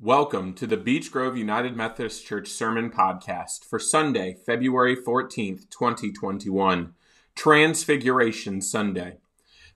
Welcome to the Beech Grove United Methodist Church Sermon Podcast for Sunday, February 14th, 2021, Transfiguration Sunday.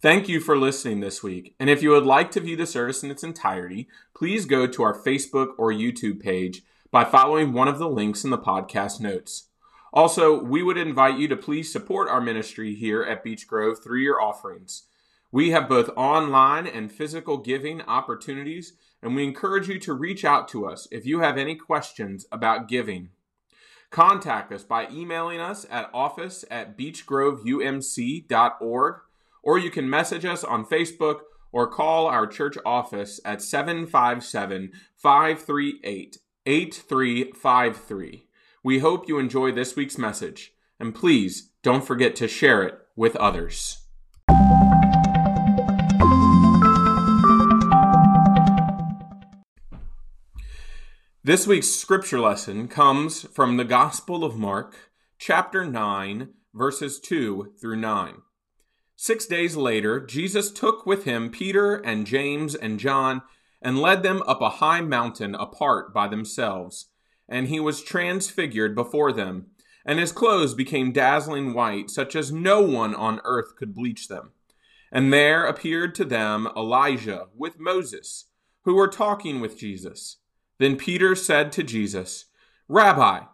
Thank you for listening this week. And if you would like to view the service in its entirety, please go to our Facebook or YouTube page by following one of the links in the podcast notes. Also, we would invite you to please support our ministry here at Beech Grove through your offerings. We have both online and physical giving opportunities, and we encourage you to reach out to us if you have any questions about giving. Contact us by emailing us at office at beechgroveumc.org, or you can message us on Facebook or call our church office at 757 538 8353. We hope you enjoy this week's message, and please don't forget to share it with others. This week's scripture lesson comes from the Gospel of Mark, chapter 9, verses 2 through 9. Six days later, Jesus took with him Peter and James and John and led them up a high mountain apart by themselves. And he was transfigured before them, and his clothes became dazzling white, such as no one on earth could bleach them. And there appeared to them Elijah with Moses, who were talking with Jesus. Then Peter said to Jesus, Rabbi,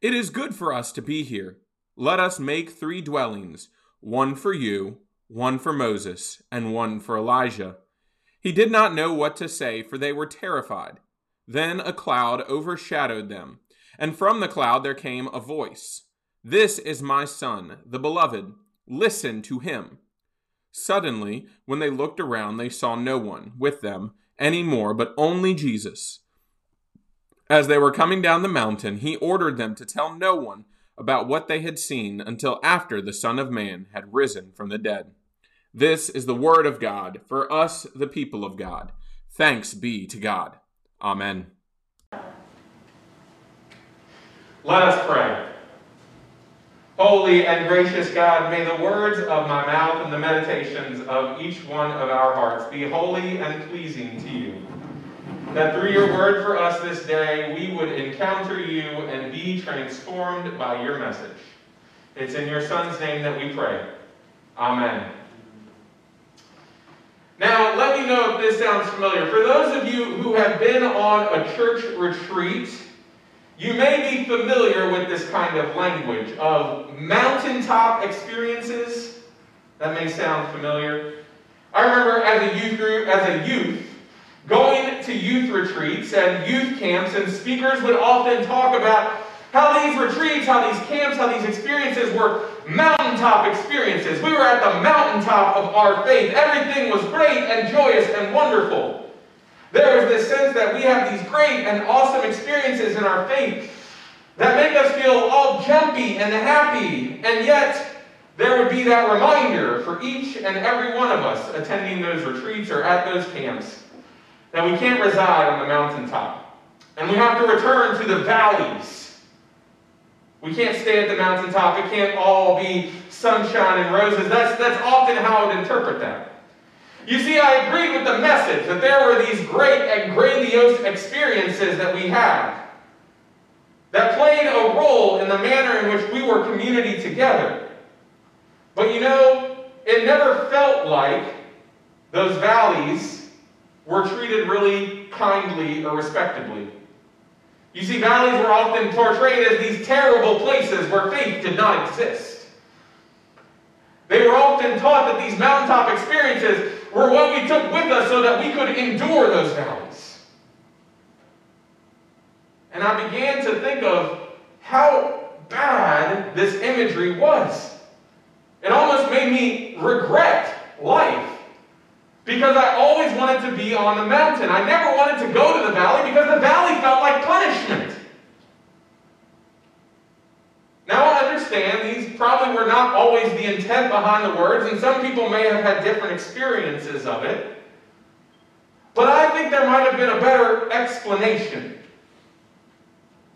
it is good for us to be here. Let us make three dwellings one for you, one for Moses, and one for Elijah. He did not know what to say, for they were terrified. Then a cloud overshadowed them, and from the cloud there came a voice This is my Son, the Beloved. Listen to him. Suddenly, when they looked around, they saw no one with them any more, but only Jesus. As they were coming down the mountain, he ordered them to tell no one about what they had seen until after the Son of Man had risen from the dead. This is the word of God for us, the people of God. Thanks be to God. Amen. Let us pray. Holy and gracious God, may the words of my mouth and the meditations of each one of our hearts be holy and pleasing to you that through your word for us this day, we would encounter you and be transformed by your message. It's in your Son's name that we pray. Amen. Now, let me know if this sounds familiar. For those of you who have been on a church retreat, you may be familiar with this kind of language of mountaintop experiences. That may sound familiar. I remember as a youth group, as a youth, going to youth retreats and youth camps, and speakers would often talk about how these retreats, how these camps, how these experiences were mountaintop experiences. We were at the mountaintop of our faith. Everything was great and joyous and wonderful. There is this sense that we have these great and awesome experiences in our faith that make us feel all jumpy and happy, and yet there would be that reminder for each and every one of us attending those retreats or at those camps that we can't reside on the mountaintop. And we have to return to the valleys. We can't stay at the mountaintop. It can't all be sunshine and roses. That's, that's often how I would interpret that. You see, I agree with the message that there were these great and grandiose experiences that we had that played a role in the manner in which we were community together. But you know, it never felt like those valleys were treated really kindly or respectably. You see, valleys were often portrayed as these terrible places where faith did not exist. They were often taught that these mountaintop experiences were what we took with us so that we could endure those valleys. And I began to think of how bad this imagery was. It almost made me regret life because I always wanted to be on the mountain. I never wanted to go to the valley because the valley felt like punishment. Now I understand these probably were not always the intent behind the words, and some people may have had different experiences of it. But I think there might have been a better explanation.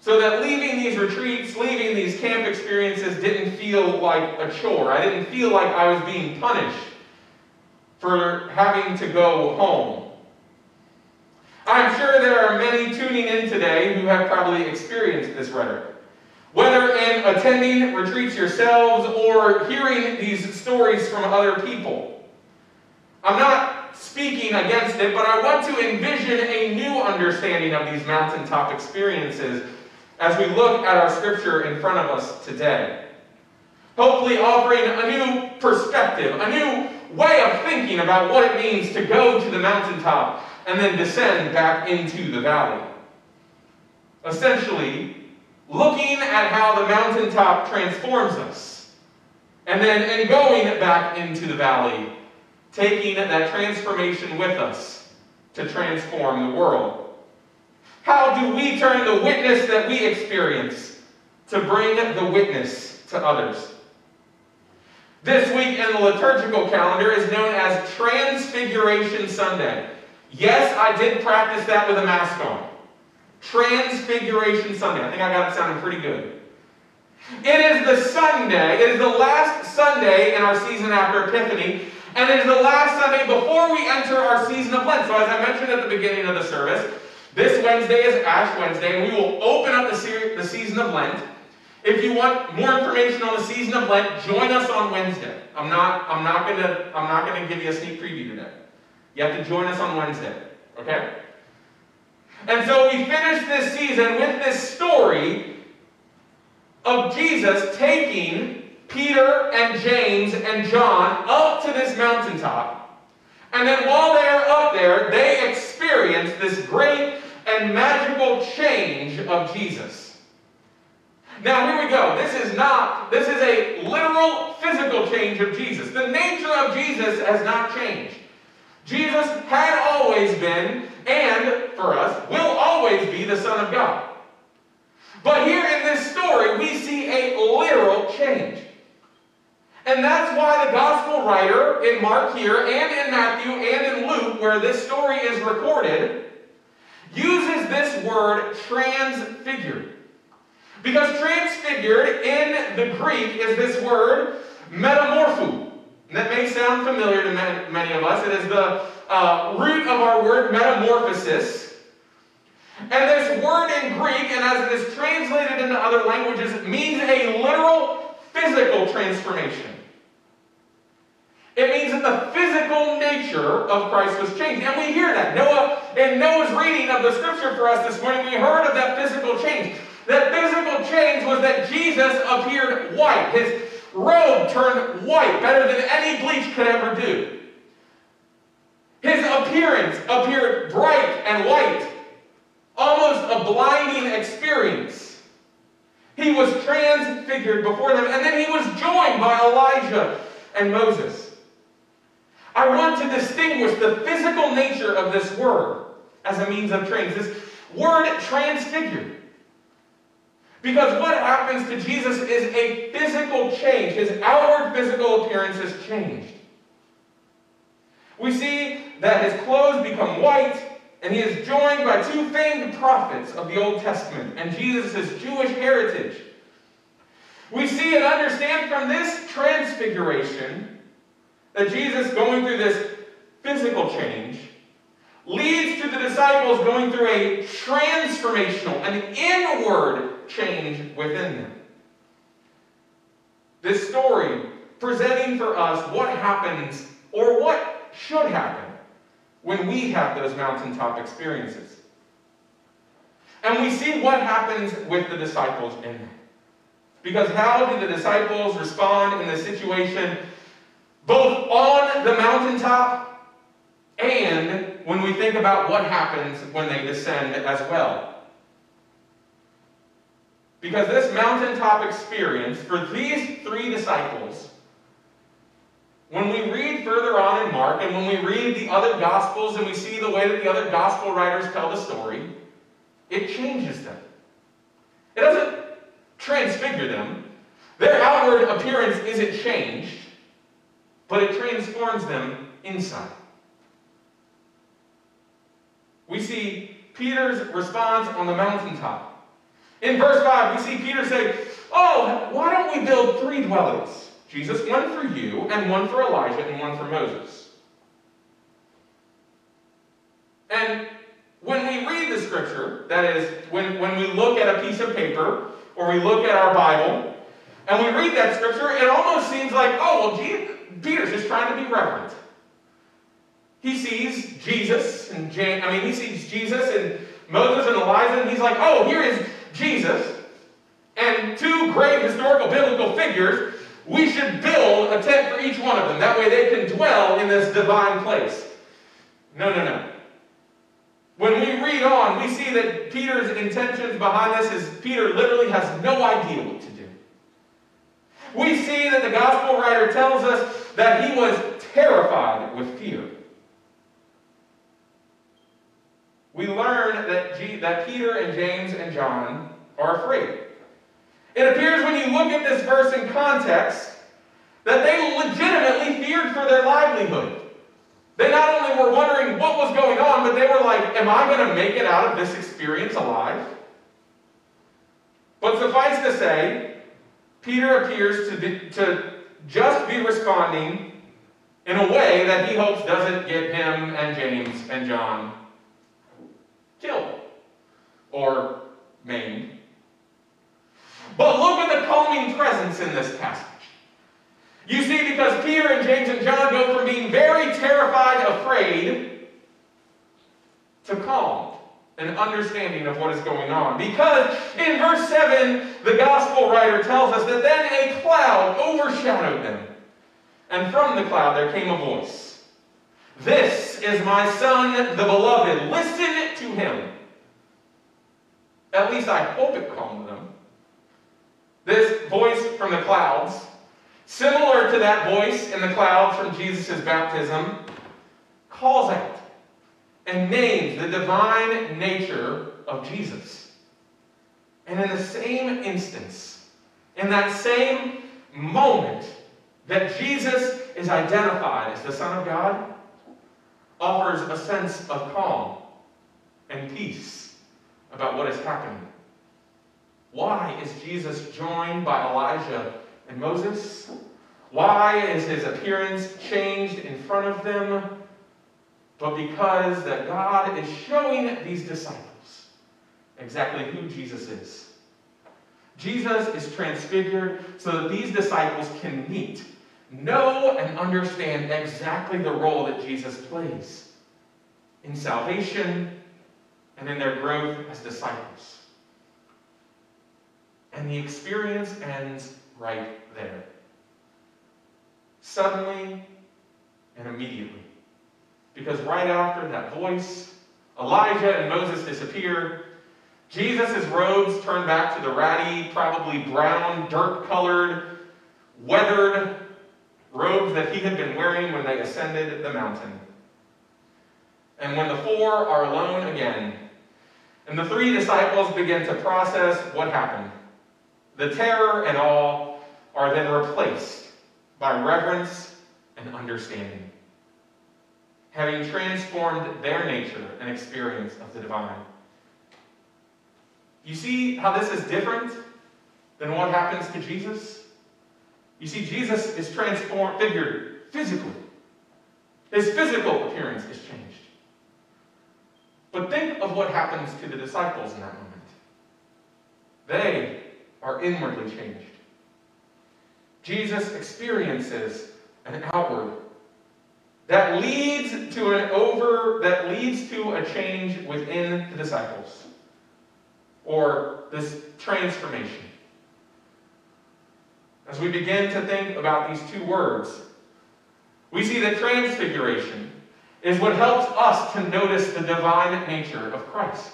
So that leaving these retreats, leaving these camp experiences didn't feel like a chore. I didn't feel like I was being punished for having to go home. I'm sure there are many tuning in today who have probably experienced this rhetoric. Whether in attending retreats yourselves or hearing these stories from other people. I'm not speaking against it, but I want to envision a new understanding of these mountaintop experiences as we look at our scripture in front of us today. Hopefully, offering a new perspective, a new way of thinking about what it means to go to the mountaintop and then descend back into the valley. Essentially, looking at how the mountaintop transforms us, and then and going back into the valley, taking that transformation with us to transform the world. How do we turn the witness that we experience to bring the witness to others? This week in the liturgical calendar is known as Transfiguration Sunday. Yes, I did practice that with a mask on. Transfiguration Sunday. I think I got it sounding pretty good. It is the Sunday, it is the last Sunday in our season after Epiphany, and it is the last Sunday before we enter our season of Lent. So, as I mentioned at the beginning of the service, this Wednesday is Ash Wednesday, and we will open up the, the season of Lent. If you want more information on the season of Lent, join us on Wednesday. I'm not, I'm not gonna, I'm not gonna give you a sneak preview today. You have to join us on Wednesday. Okay? And so we finish this season with this story of Jesus taking Peter and James and John up to this mountaintop. And then while they're up there, they experience this great and magical change of Jesus. Now, here we go. This is not, this is a literal physical change of Jesus. The nature of Jesus has not changed. Jesus had always been, and for us, will always be the Son of God. But here in this story, we see a literal change. And that's why the gospel writer in Mark here, and in Matthew, and in Luke, where this story is recorded, uses this word transfigured. Because transfigured in the Greek is this word metamorpho. That may sound familiar to many of us. It is the uh, root of our word metamorphosis. And this word in Greek, and as it is translated into other languages, means a literal physical transformation. It means that the physical nature of Christ was changed. And we hear that. Noah, in Noah's reading of the scripture for us this morning, we heard of that physical change. That physical change was that Jesus appeared white. His robe turned white, better than any bleach could ever do. His appearance appeared bright and white, almost a blinding experience. He was transfigured before them, and then he was joined by Elijah and Moses. I want to distinguish the physical nature of this word as a means of change. This word transfigured. Because what happens to Jesus is a physical change. His outward physical appearance has changed. We see that his clothes become white, and he is joined by two famed prophets of the Old Testament and Jesus' Jewish heritage. We see and understand from this transfiguration that Jesus, going through this physical change, leads to the disciples going through a transformational, an inward change within them. This story presenting for us what happens or what should happen when we have those mountaintop experiences. And we see what happens with the disciples in them. Because how do the disciples respond in the situation both on the mountaintop and when we think about what happens when they descend as well. Because this mountaintop experience for these three disciples, when we read further on in Mark and when we read the other Gospels and we see the way that the other Gospel writers tell the story, it changes them. It doesn't transfigure them. Their outward appearance isn't changed, but it transforms them inside we see Peter's response on the mountaintop. In verse 5, we see Peter say, Oh, why don't we build three dwellings? Jesus, one for you, and one for Elijah, and one for Moses. And when we read the Scripture, that is, when, when we look at a piece of paper or we look at our Bible and we read that Scripture, it almost seems like, oh, well, Peter's just trying to be reverent. He sees Jesus and James, I mean, he sees Jesus and Moses and Elijah, and he's like, oh, here is Jesus and two great historical biblical figures. We should build a tent for each one of them. That way they can dwell in this divine place. No, no, no. When we read on, we see that Peter's intentions behind this is Peter literally has no idea what to do. We see that the gospel writer tells us that he was terrified with fear. We learn that, G- that Peter and James and John are afraid. It appears when you look at this verse in context that they legitimately feared for their livelihood. They not only were wondering what was going on, but they were like, Am I going to make it out of this experience alive? But suffice to say, Peter appears to, be, to just be responding in a way that he hopes doesn't get him and James and John or maimed. But look at the calming presence in this passage. You see, because Peter and James and John go from being very terrified, afraid, to calm and understanding of what is going on. Because in verse 7, the gospel writer tells us that then a cloud overshadowed them. And from the cloud there came a voice This is my son, the beloved. Listen to him. At least I hope it calmed them. This voice from the clouds, similar to that voice in the clouds from Jesus' baptism, calls out and names the divine nature of Jesus. And in the same instance, in that same moment that Jesus is identified as the Son of God, offers a sense of calm and peace about what is happening. Why is Jesus joined by Elijah and Moses? Why is his appearance changed in front of them? But because that God is showing these disciples exactly who Jesus is. Jesus is transfigured so that these disciples can meet, know, and understand exactly the role that Jesus plays in salvation and in their growth as disciples. And the experience ends right there. Suddenly and immediately. Because right after that voice, Elijah and Moses disappear. Jesus' robes turn back to the ratty, probably brown, dirt colored, weathered robes that he had been wearing when they ascended the mountain. And when the four are alone again, and the three disciples begin to process what happened, the terror and awe are then replaced by reverence and understanding, having transformed their nature and experience of the divine. You see how this is different than what happens to Jesus? You see, Jesus is transformed, figured physically. His physical appearance is changed. But think of what happens to the disciples in that moment. They are inwardly changed. Jesus experiences an outward that leads to an over that leads to a change within the disciples or this transformation as we begin to think about these two words we see that transfiguration is what helps us to notice the divine nature of Christ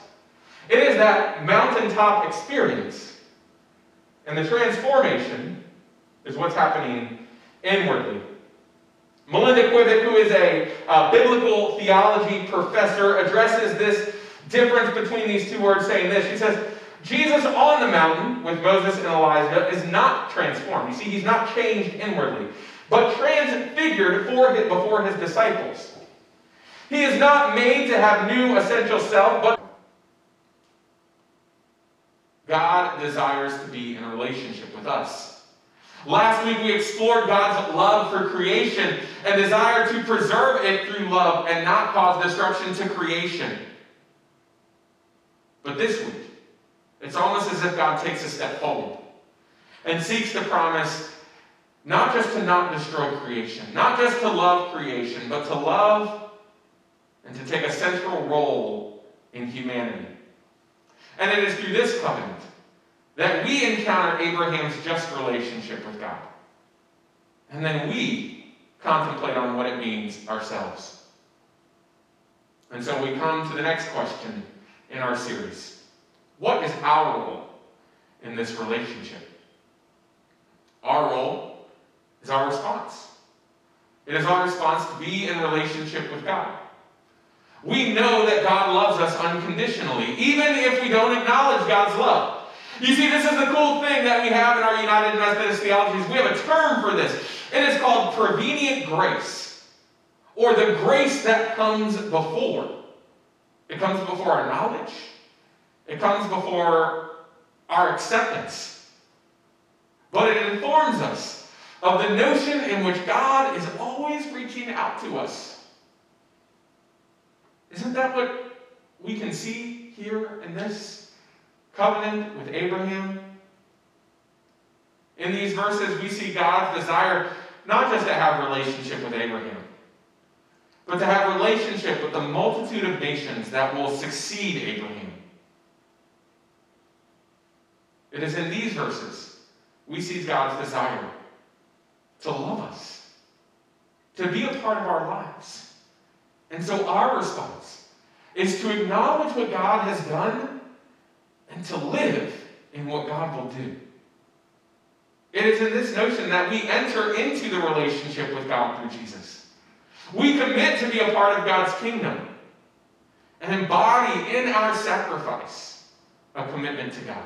it is that mountaintop experience and the transformation is what's happening inwardly. Melinda Quivik, who is a uh, biblical theology professor, addresses this difference between these two words, saying this. She says, Jesus on the mountain with Moses and Elijah is not transformed. You see, he's not changed inwardly, but transfigured his, before his disciples. He is not made to have new essential self, but God desires to be in a relationship with us. Last week we explored God's love for creation and desire to preserve it through love and not cause disruption to creation. But this week, it's almost as if God takes a step forward and seeks to promise not just to not destroy creation, not just to love creation, but to love to take a central role in humanity. And it is through this covenant that we encounter Abraham's just relationship with God. And then we contemplate on what it means ourselves. And so we come to the next question in our series What is our role in this relationship? Our role is our response. It is our response to be in relationship with God. We know that God loves us unconditionally, even if we don't acknowledge God's love. You see, this is the cool thing that we have in our United Methodist theologies. We have a term for this. It is called prevenient grace, or the grace that comes before. It comes before our knowledge, it comes before our acceptance. But it informs us of the notion in which God is always reaching out to us. Isn't that what we can see here in this covenant with Abraham? In these verses, we see God's desire not just to have relationship with Abraham, but to have relationship with the multitude of nations that will succeed Abraham. It is in these verses we see God's desire to love us, to be a part of our lives. And so our response is to acknowledge what God has done and to live in what God will do. It is in this notion that we enter into the relationship with God through Jesus. We commit to be a part of God's kingdom and embody in our sacrifice a commitment to God.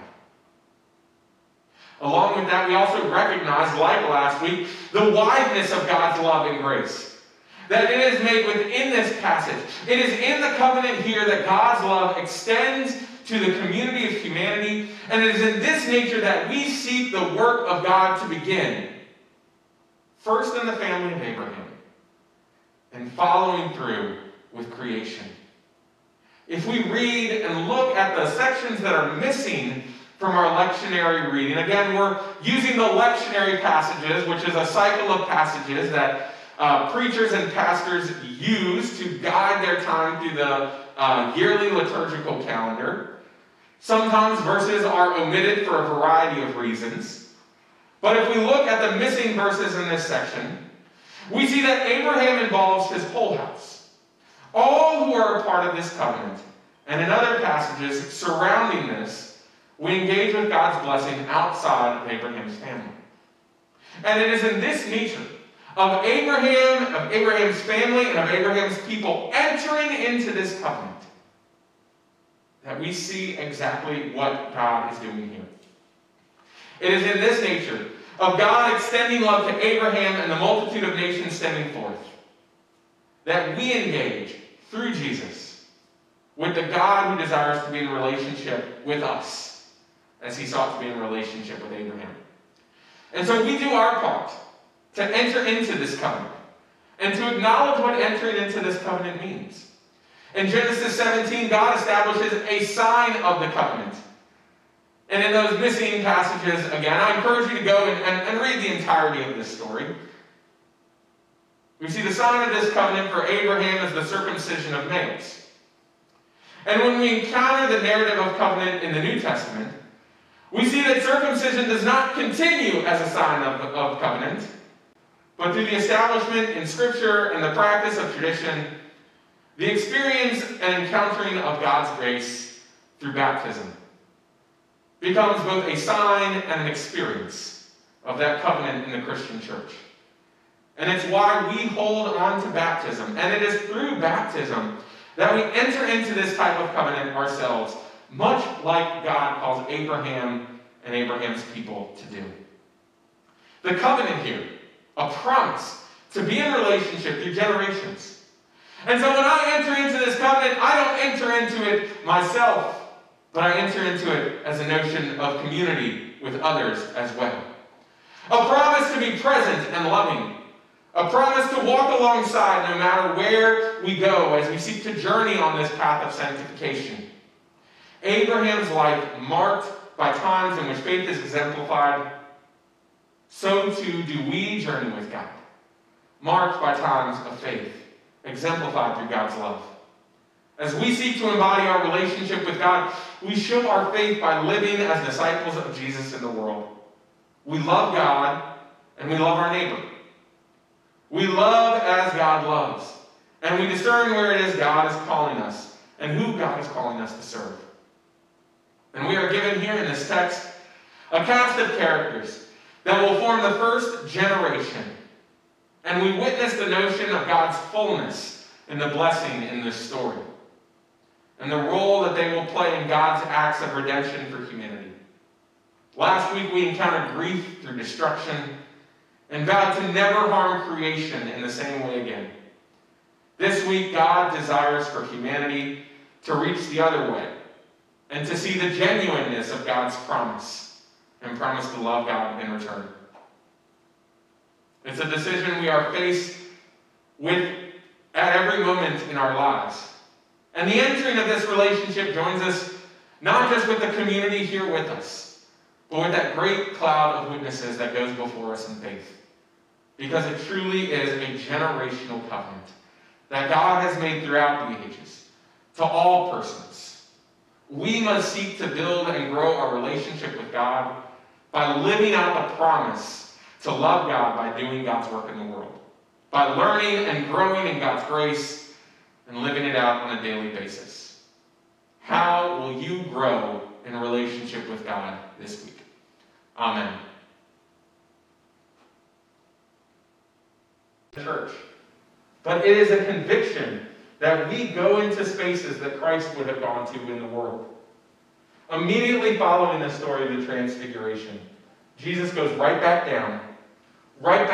Along with that, we also recognize, like last week, the wideness of God's love and grace. That it is made within this passage. It is in the covenant here that God's love extends to the community of humanity, and it is in this nature that we seek the work of God to begin. First in the family of Abraham, and following through with creation. If we read and look at the sections that are missing from our lectionary reading. Again, we're using the lectionary passages, which is a cycle of passages that uh, preachers and pastors use to guide their time through the uh, yearly liturgical calendar. Sometimes verses are omitted for a variety of reasons. But if we look at the missing verses in this section, we see that Abraham involves his whole house. All who are a part of this covenant, and in other passages surrounding this, we engage with God's blessing outside of Abraham's family. And it is in this nature of Abraham, of Abraham's family, and of Abraham's people entering into this covenant that we see exactly what God is doing here. It is in this nature of God extending love to Abraham and the multitude of nations stemming forth that we engage through Jesus with the God who desires to be in relationship with us as he sought to be in relationship with Abraham. And so we do our part to enter into this covenant and to acknowledge what entering into this covenant means. In Genesis 17, God establishes a sign of the covenant. And in those missing passages, again, I encourage you to go and, and, and read the entirety of this story. We see the sign of this covenant for Abraham as the circumcision of males. And when we encounter the narrative of covenant in the New Testament, we see that circumcision does not continue as a sign of, of covenant, but through the establishment in Scripture and the practice of tradition, the experience and encountering of God's grace through baptism becomes both a sign and an experience of that covenant in the Christian church. And it's why we hold on to baptism. And it is through baptism that we enter into this type of covenant ourselves much like God calls Abraham and Abraham's people to do. The covenant here, a promise to be in relationship through generations. And so when I enter into this covenant, I don't enter into it myself, but I enter into it as a notion of community with others as well. A promise to be present and loving. A promise to walk alongside no matter where we go as we seek to journey on this path of sanctification. Abraham's life marked by times in which faith is exemplified, so too do we journey with God, marked by times of faith, exemplified through God's love. As we seek to embody our relationship with God, we show our faith by living as disciples of Jesus in the world. We love God and we love our neighbor. We love as God loves. And we discern where it is God is calling us and who God is calling us to serve. And we are given here in this text a cast of characters that will form the first generation. And we witness the notion of God's fullness in the blessing in this story and the role that they will play in God's acts of redemption for humanity. Last week we encountered grief through destruction and vowed to never harm creation in the same way again. This week, God desires for humanity to reach the other way and to see the genuineness of God's promise and promise to love God in return. It's a decision we are faced with at every moment in our lives. And the entering of this relationship joins us not just with the community here with us, but with that great cloud of witnesses that goes before us in faith. Because it truly is a generational covenant that God has made throughout the ages to all persons. We must seek to build and grow our relationship with God by living out the promise to love God by doing God's work in the world, by learning and growing in God's grace and living it out on a daily basis. How will you grow in a relationship with God this week? Amen. Church. But it is a conviction that we go into spaces that Christ would have gone to in the world. Immediately following the story of the Transfiguration, Jesus goes right back down, right back